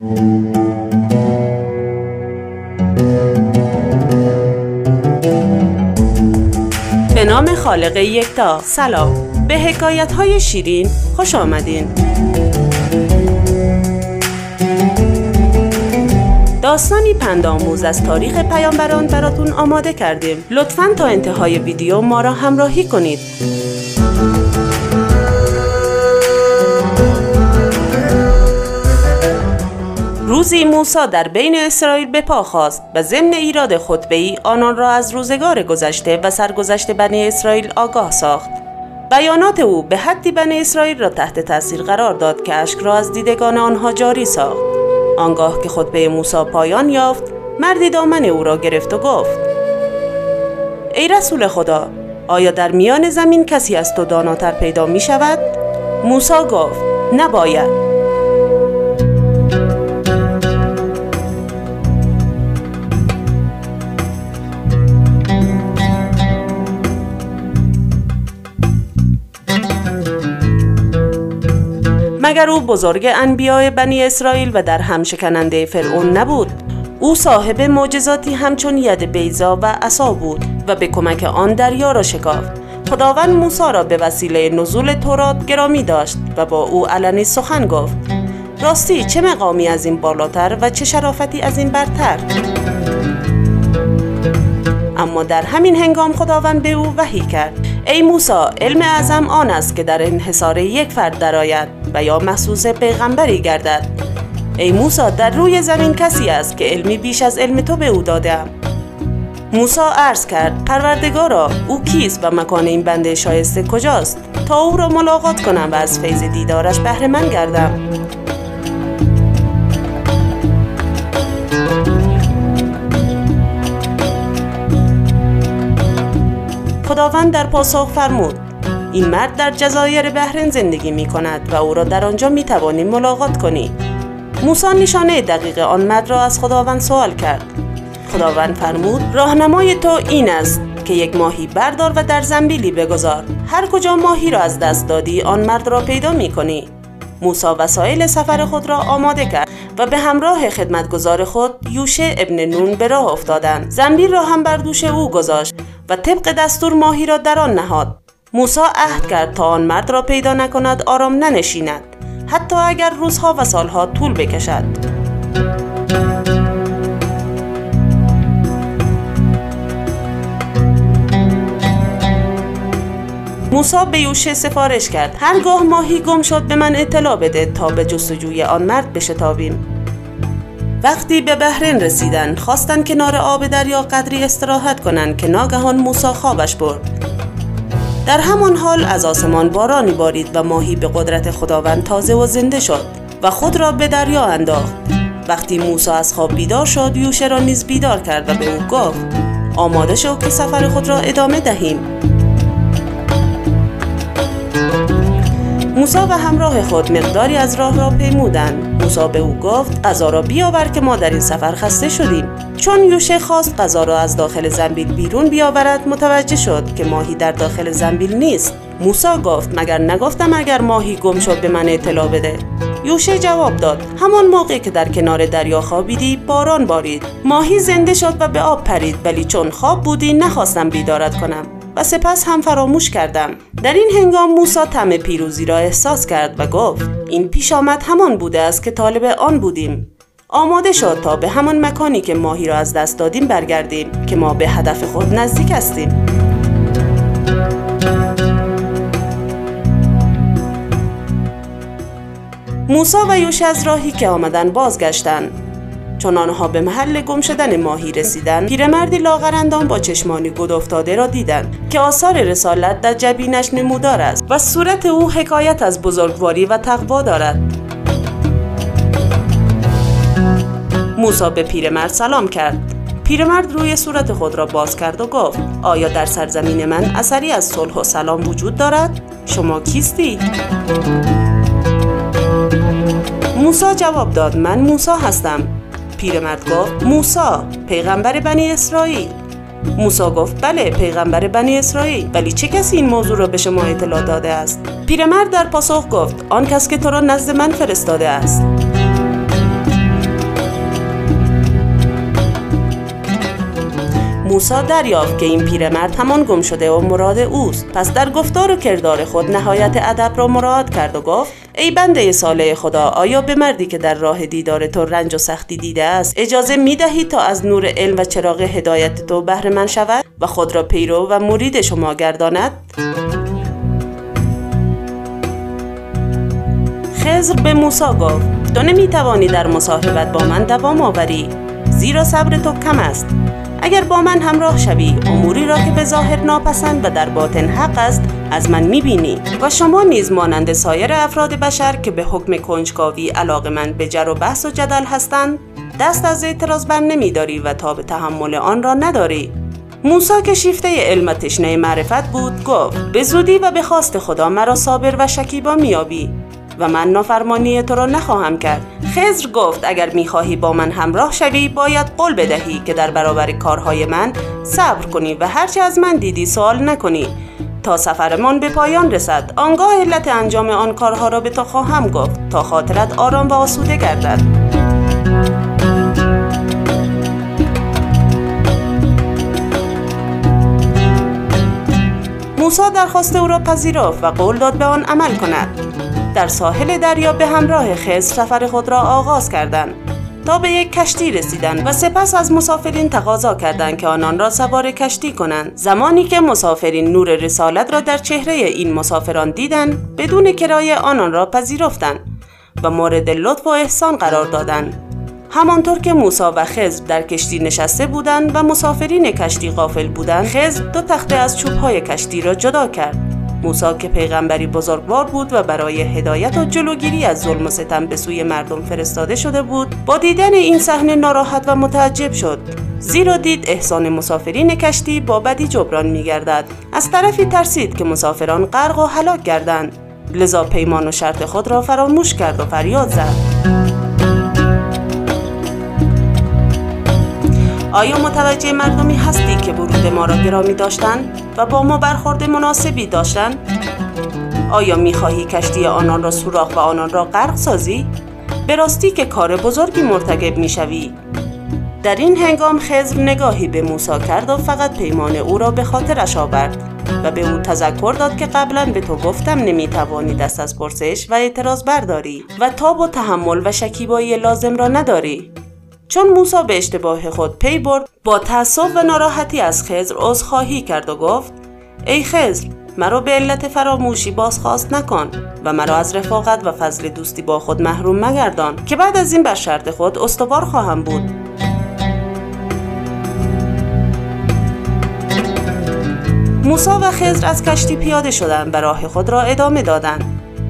به نام خالق یکتا. سلام. به حکایت های شیرین خوش آمدین. داستانی پندآموز از تاریخ پیامبران براتون آماده کردیم. لطفا تا انتهای ویدیو ما را همراهی کنید. روزی موسی در بین اسرائیل به پا خواست و ضمن ایراد خطبه ای آنان را از روزگار گذشته و سرگذشت بنی اسرائیل آگاه ساخت. بیانات او به حدی بنی اسرائیل را تحت تاثیر قرار داد که اشک را از دیدگان آنها جاری ساخت. آنگاه که خطبه موسی پایان یافت مردی دامن او را گرفت و گفت ای رسول خدا آیا در میان زمین کسی از تو داناتر پیدا می شود؟ موسی گفت نباید. مگر او بزرگ انبیاء بنی اسرائیل و در هم شکننده فرعون نبود او صاحب معجزاتی همچون ید بیزا و عصا بود و به کمک آن دریا را شکافت. خداوند موسی را به وسیله نزول تورات گرامی داشت و با او علنی سخن گفت. راستی چه مقامی از این بالاتر و چه شرافتی از این برتر؟ اما در همین هنگام خداوند به او وحی کرد. ای موسی علم اعظم آن است که در انحصار یک فرد درآید و یا محسوس پیغمبری گردد. ای موسی در روی زمین کسی است که علمی بیش از علم تو به او دادم موسی عرض کرد پروردگارا او کیست و مکان این بنده شایسته کجاست؟ تا او را ملاقات کنم و از فیض دیدارش بهره من گردم. خداوند در پاسخ فرمود این مرد در جزایر بحرین زندگی می کند و او را در آنجا می توانی ملاقات کنی. موسی نشانه دقیق آن مرد را از خداوند سوال کرد. خداوند فرمود راهنمای تو این است که یک ماهی بردار و در زنبیلی بگذار. هر کجا ماهی را از دست دادی آن مرد را پیدا می کنی موسی وسایل سفر خود را آماده کرد و به همراه خدمتگزار خود یوشه ابن نون به راه افتادند. زنبیل را هم بر دوش او گذاشت. و طبق دستور ماهی را در آن نهاد. موسی عهد کرد تا آن مرد را پیدا نکند آرام ننشیند. حتی اگر روزها و سالها طول بکشد. موسی به یوشه سفارش کرد. هرگاه ماهی گم شد به من اطلاع بده تا به جستجوی آن مرد بشتابیم. وقتی به بحرین رسیدن خواستن کنار آب دریا قدری استراحت کنند که ناگهان موسی خوابش برد. در همان حال از آسمان بارانی بارید و ماهی به قدرت خداوند تازه و زنده شد و خود را به دریا انداخت. وقتی موسی از خواب بیدار شد یوشه را نیز بیدار کرد و به او گفت آماده شو که سفر خود را ادامه دهیم. موسا و همراه خود مقداری از راه را پیمودند. موسا به او گفت غذا را بیاور که ما در این سفر خسته شدیم. چون یوشه خواست غذا را از داخل زنبیل بیرون بیاورد متوجه شد که ماهی در داخل زنبیل نیست. موسا گفت مگر نگفتم اگر ماهی گم شد به من اطلاع بده؟ یوشه جواب داد همان موقع که در کنار دریا خوابیدی باران بارید. ماهی زنده شد و به آب پرید ولی چون خواب بودی نخواستم بیدارت کنم. و سپس هم فراموش کردم. در این هنگام موسا طعم پیروزی را احساس کرد و گفت این پیش آمد همان بوده است که طالب آن بودیم. آماده شد تا به همان مکانی که ماهی را از دست دادیم برگردیم که ما به هدف خود نزدیک هستیم. موسا و یوش از راهی که آمدن بازگشتند. چون آنها به محل گم شدن ماهی رسیدن پیرمردی لاغرندان با چشمانی گود افتاده را دیدند که آثار رسالت در جبینش نمودار است و صورت او حکایت از بزرگواری و تقوا دارد. موسا به پیرمرد سلام کرد. پیرمرد روی صورت خود را باز کرد و گفت آیا در سرزمین من اثری از صلح و سلام وجود دارد؟ شما کیستی؟ موسا جواب داد من موسا هستم. پیرمرد گفت موسا پیغمبر بنی اسرائیل. موسا گفت بله پیغمبر بنی اسرائیل ولی چه کسی این موضوع را به شما اطلاع داده است؟ پیرمرد در پاسخ گفت آن کس که تو را نزد من فرستاده است. موسی دریافت که این پیرمرد همان گم شده و مراد اوست. پس در گفتار و کردار خود نهایت ادب را مراد کرد و گفت ای بنده صالح خدا آیا به مردی که در راه دیدار تو رنج و سختی دیده است اجازه می دهی تا از نور علم و چراغ هدایت تو بهر من شود و خود را پیرو و مرید شما گرداند؟ خزر به موسی گفت تو نمی توانی در مصاحبت با من دوام آوری زیرا صبر تو کم است. اگر با من همراه شوی اموری را که به ظاهر ناپسند و در باطن حق است از من می‌بینی. و شما نیز مانند سایر افراد بشر که به حکم کنجکاوی علاقه من به جر و بحث و جدل هستند دست از اعتراض بر نمیداری و تا به تحمل آن را نداری. موسا که شیفته علم تشنه معرفت بود گفت به زودی و به خواست خدا مرا صابر و شکیبا میابی و من نافرمانی تو را نخواهم کرد. خزر گفت اگر می‌خواهی با من همراه شوی باید قول بدهی که در برابر کارهای من صبر کنی و هرچه از من دیدی سوال نکنی. تا سفرمان به پایان رسد. آنگاه علت انجام آن کارها را به تو خواهم گفت. تا خاطرت آرام و آسوده گردد. موسی درخواست او را پذیرفت و قول داد به آن عمل کند. در ساحل دریا به همراه خزر سفر خود را آغاز کردند تا به یک کشتی رسیدند و سپس از مسافرین تقاضا کردند که آنان را سوار کشتی کنند. زمانی که مسافرین نور رسالت را در چهره این مسافران دیدند بدون کرایه آنان را پذیرفتند و مورد لطف و احسان قرار دادند. همانطور که موسی و خزر در کشتی نشسته بودند و مسافرین کشتی غافل بودند خزر دو تخته از چوبهای کشتی را جدا کرد. موسی که پیغمبری بزرگوار بود و برای هدایت و جلوگیری از ظلم و ستم به سوی مردم فرستاده شده بود با دیدن این صحنه ناراحت و متعجب شد. زیرا دید احسان مسافرین کشتی با بدی جبران میگردد. از طرفی ترسید که مسافران غرق و هلاک گردند. لذا پیمان و شرط خود را فراموش کرد و فریاد زد. آیا متوجه مردمی هستی که ورود ما را گرامی داشتند و با ما برخورد مناسبی داشتند؟ آیا می‌خواهی کشتی آنان را سوراخ و آنان را غرق سازی؟ به راستی که کار بزرگی مرتکب می‌شوی در این هنگام خزر نگاهی به موسی کرد و فقط پیمان او را به خاطرش آورد و به او تذکر داد که قبلا به تو گفتم نمی‌توانی دست از پرسش و اعتراض برداری و تاب و تحمل و شکیبایی لازم را نداری چون موسا به اشتباه خود پی برد با تأسف و ناراحتی از خزر عذرخواهی کرد و گفت ای خزر مرا به علت فراموشی بازخواست نکن و مرا از رفاقت و فضل دوستی با خود محروم مگردان که بعد از این بر شرط خود استوار خواهم بود. موسا و خزر از کشتی پیاده شدند و راه خود را ادامه دادند.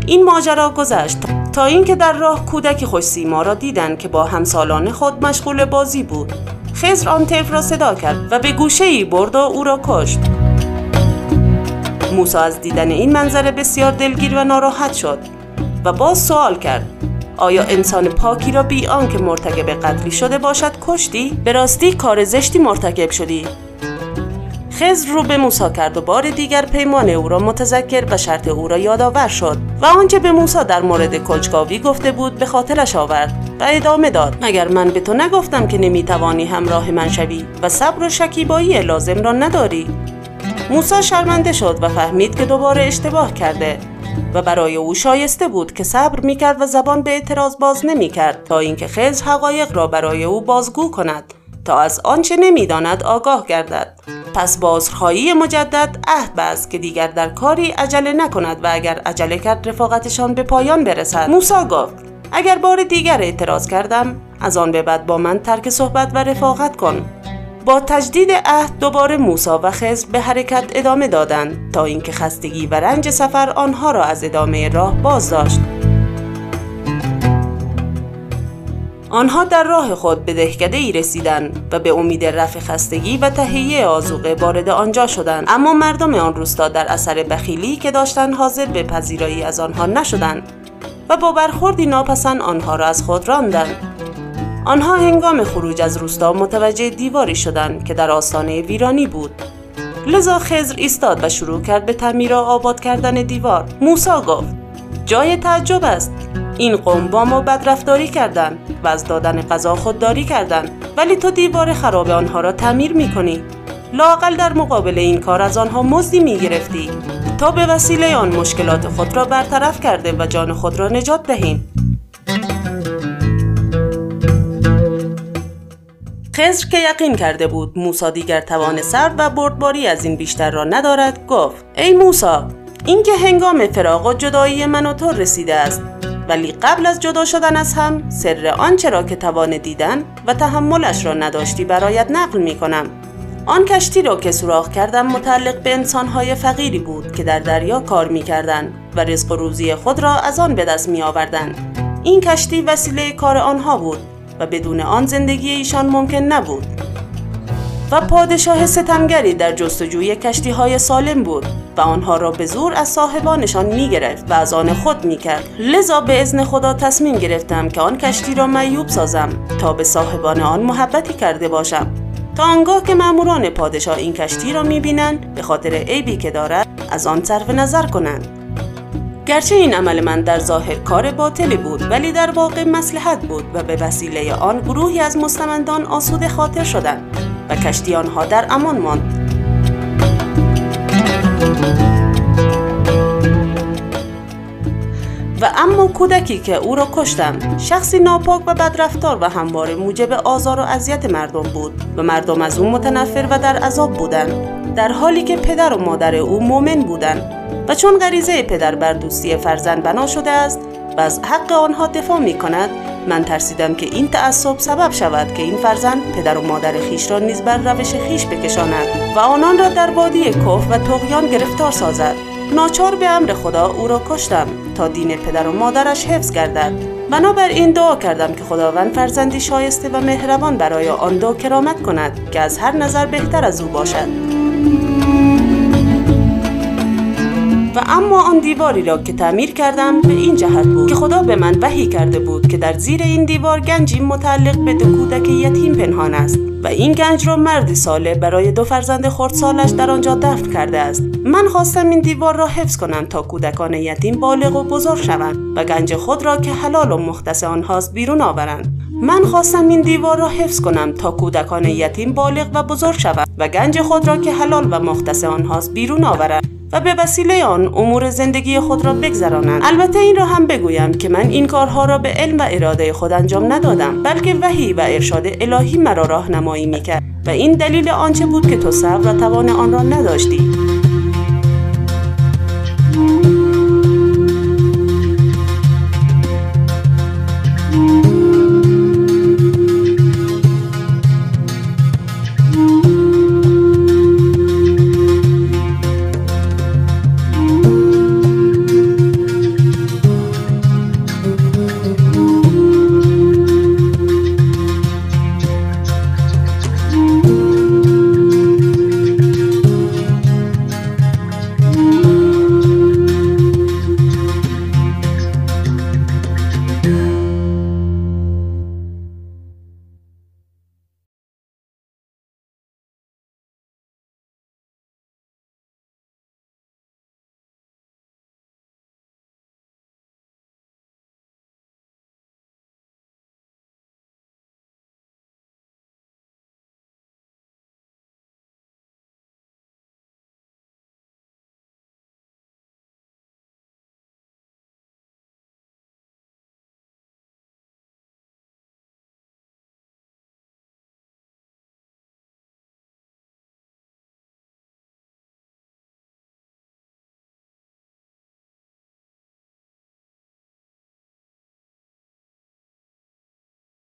این ماجرا گذشت. تا اینکه در راه کودکی خوش سیما را دیدند که با همسالان خود مشغول بازی بود. خزر آن را صدا کرد و به گوشه ای برد و او را کشت. موسی از دیدن این منظره بسیار دلگیر و ناراحت شد و باز سوال کرد آیا انسان پاکی را بی آنکه مرتکب قتلی شده باشد کشتی؟ به راستی کار زشتی مرتکب شدی. خزر رو به موسی کرد و بار دیگر پیمان او را متذکر و شرط او را یادآور شد و آنچه به موسی در مورد کنجکاوی گفته بود به خاطرش آورد و ادامه داد مگر من به تو نگفتم که نمی‌توانی همراه من شوی و صبر و شکیبایی لازم را نداری. موسی شرمنده شد و فهمید که دوباره اشتباه کرده و برای او شایسته بود که صبر می‌کرد و زبان به اعتراض باز نمی‌کرد تا اینکه خزر حقایق را برای او بازگو کند. تا از آنچه نمی‌داند آگاه گردد. پس بازخواهی مجدد عهد بست که دیگر در کاری عجله نکند و اگر عجله کرد رفاقتشان به پایان برسد. موسا گفت اگر بار دیگر اعتراض کردم از آن به بعد با من ترک صحبت و رفاقت کن. با تجدید عهد دوباره موسا و خزر به حرکت ادامه دادند تا اینکه خستگی و رنج سفر آنها را از ادامه راه باز داشت آنها در راه خود به دهکده ای رسیدند و به امید رفع خستگی و تهیه آزوقه وارد آنجا شدند. اما مردم آن روستا در اثر بخیلی که داشتند حاضر به پذیرایی از آنها نشدند و با برخوردی ناپسند آنها را از خود راندند. آنها هنگام خروج از روستا متوجه دیواری شدند که در آستانه ویرانی بود. لذا خزر ایستاد و شروع کرد به تعمیر و آباد کردن دیوار. موسا گفت جای تعجب است. این قوم با ما بدرفتاری کردند. و از دادن غذا خودداری کردند ولی تو دیوار خراب آنها را تعمیر می کنی لاقل در مقابل این کار از آنها مزدی می گرفتی تا به وسیله آن مشکلات خود را برطرف کرده و جان خود را نجات دهیم خزر که یقین کرده بود موسا دیگر توان سر و بردباری از این بیشتر را ندارد گفت ای موسا اینکه هنگام فراق و جدایی من و تو رسیده است. ولی قبل از جدا شدن از هم سر آنچه را که توان دیدن و تحملش را نداشتی برایت نقل می کنم آن کشتی را که سوراخ کردم متعلق به انسانهای فقیری بود که در دریا کار می کردن و رزق و روزی خود را از آن به دست می آوردن. این کشتی وسیله کار آنها بود و بدون آن زندگی ایشان ممکن نبود و پادشاه ستمگری در جستجوی کشتی های سالم بود و آنها را به زور از صاحبانشان می گرفت و از آن خود می کرد لذا به ازن خدا تصمیم گرفتم که آن کشتی را معیوب سازم تا به صاحبان آن محبتی کرده باشم. تا آنگاه که ماموران پادشاه این کشتی را می بینند به خاطر عیبی که دارد از آن صرف نظر کنند. گرچه این عمل من در ظاهر کار باطلی بود ولی در واقع مسلحت بود و به وسیله آن گروهی از مستمندان آسوده خاطر شدند. و کشتی آنها در امان ماند. و اما کودکی که او را کشتم شخصی ناپاک و بدرفتار و همواره موجب آزار و اذیت مردم بود و مردم از او متنفر و در عذاب بودند در حالی که پدر و مادر او مؤمن بودند و چون غریزه پدر بر دوستی فرزند بنا شده است و از حق آنها دفاع می کند من ترسیدم که این تعصب سبب شود که این فرزند پدر و مادر خیش را نیز بر روش خیش بکشاند و آنان را در وادی کف و تغیان گرفتار سازد. ناچار به امر خدا او را کشتم تا دین پدر و مادرش حفظ گردد. این دعا کردم که خداوند فرزندی شایسته و مهربان برای آن دو کرامت کند که از هر نظر بهتر از او باشد. اما آن دیواری را که تعمیر کردم به این جهت بود که خدا به من وحی کرده بود که در زیر این دیوار گنجی متعلق به دو کودک یتیم پنهان است و این گنج را مردی ساله برای دو فرزند خردسالش در آنجا دفن کرده است. من خواستم این دیوار را حفظ کنم تا کودکان یتیم بالغ و بزرگ شوند و گنج خود را که حلال و مختص آنهاست بیرون آورند. من خواستم این دیوار را حفظ کنم تا کودکان یتیم بالغ و بزرگ شوند و گنج خود را که حلال و مختص آنهاست بیرون آورند. و به وسیله آن امور زندگی خود را بگذرانند. البته این را هم بگویم که من این کارها را به علم و اراده خود انجام ندادم بلکه وحی و ارشاد الهی مرا راهنمایی می‌کرد. و این دلیل آنچه بود که تو صبر و توان آن را نداشتی.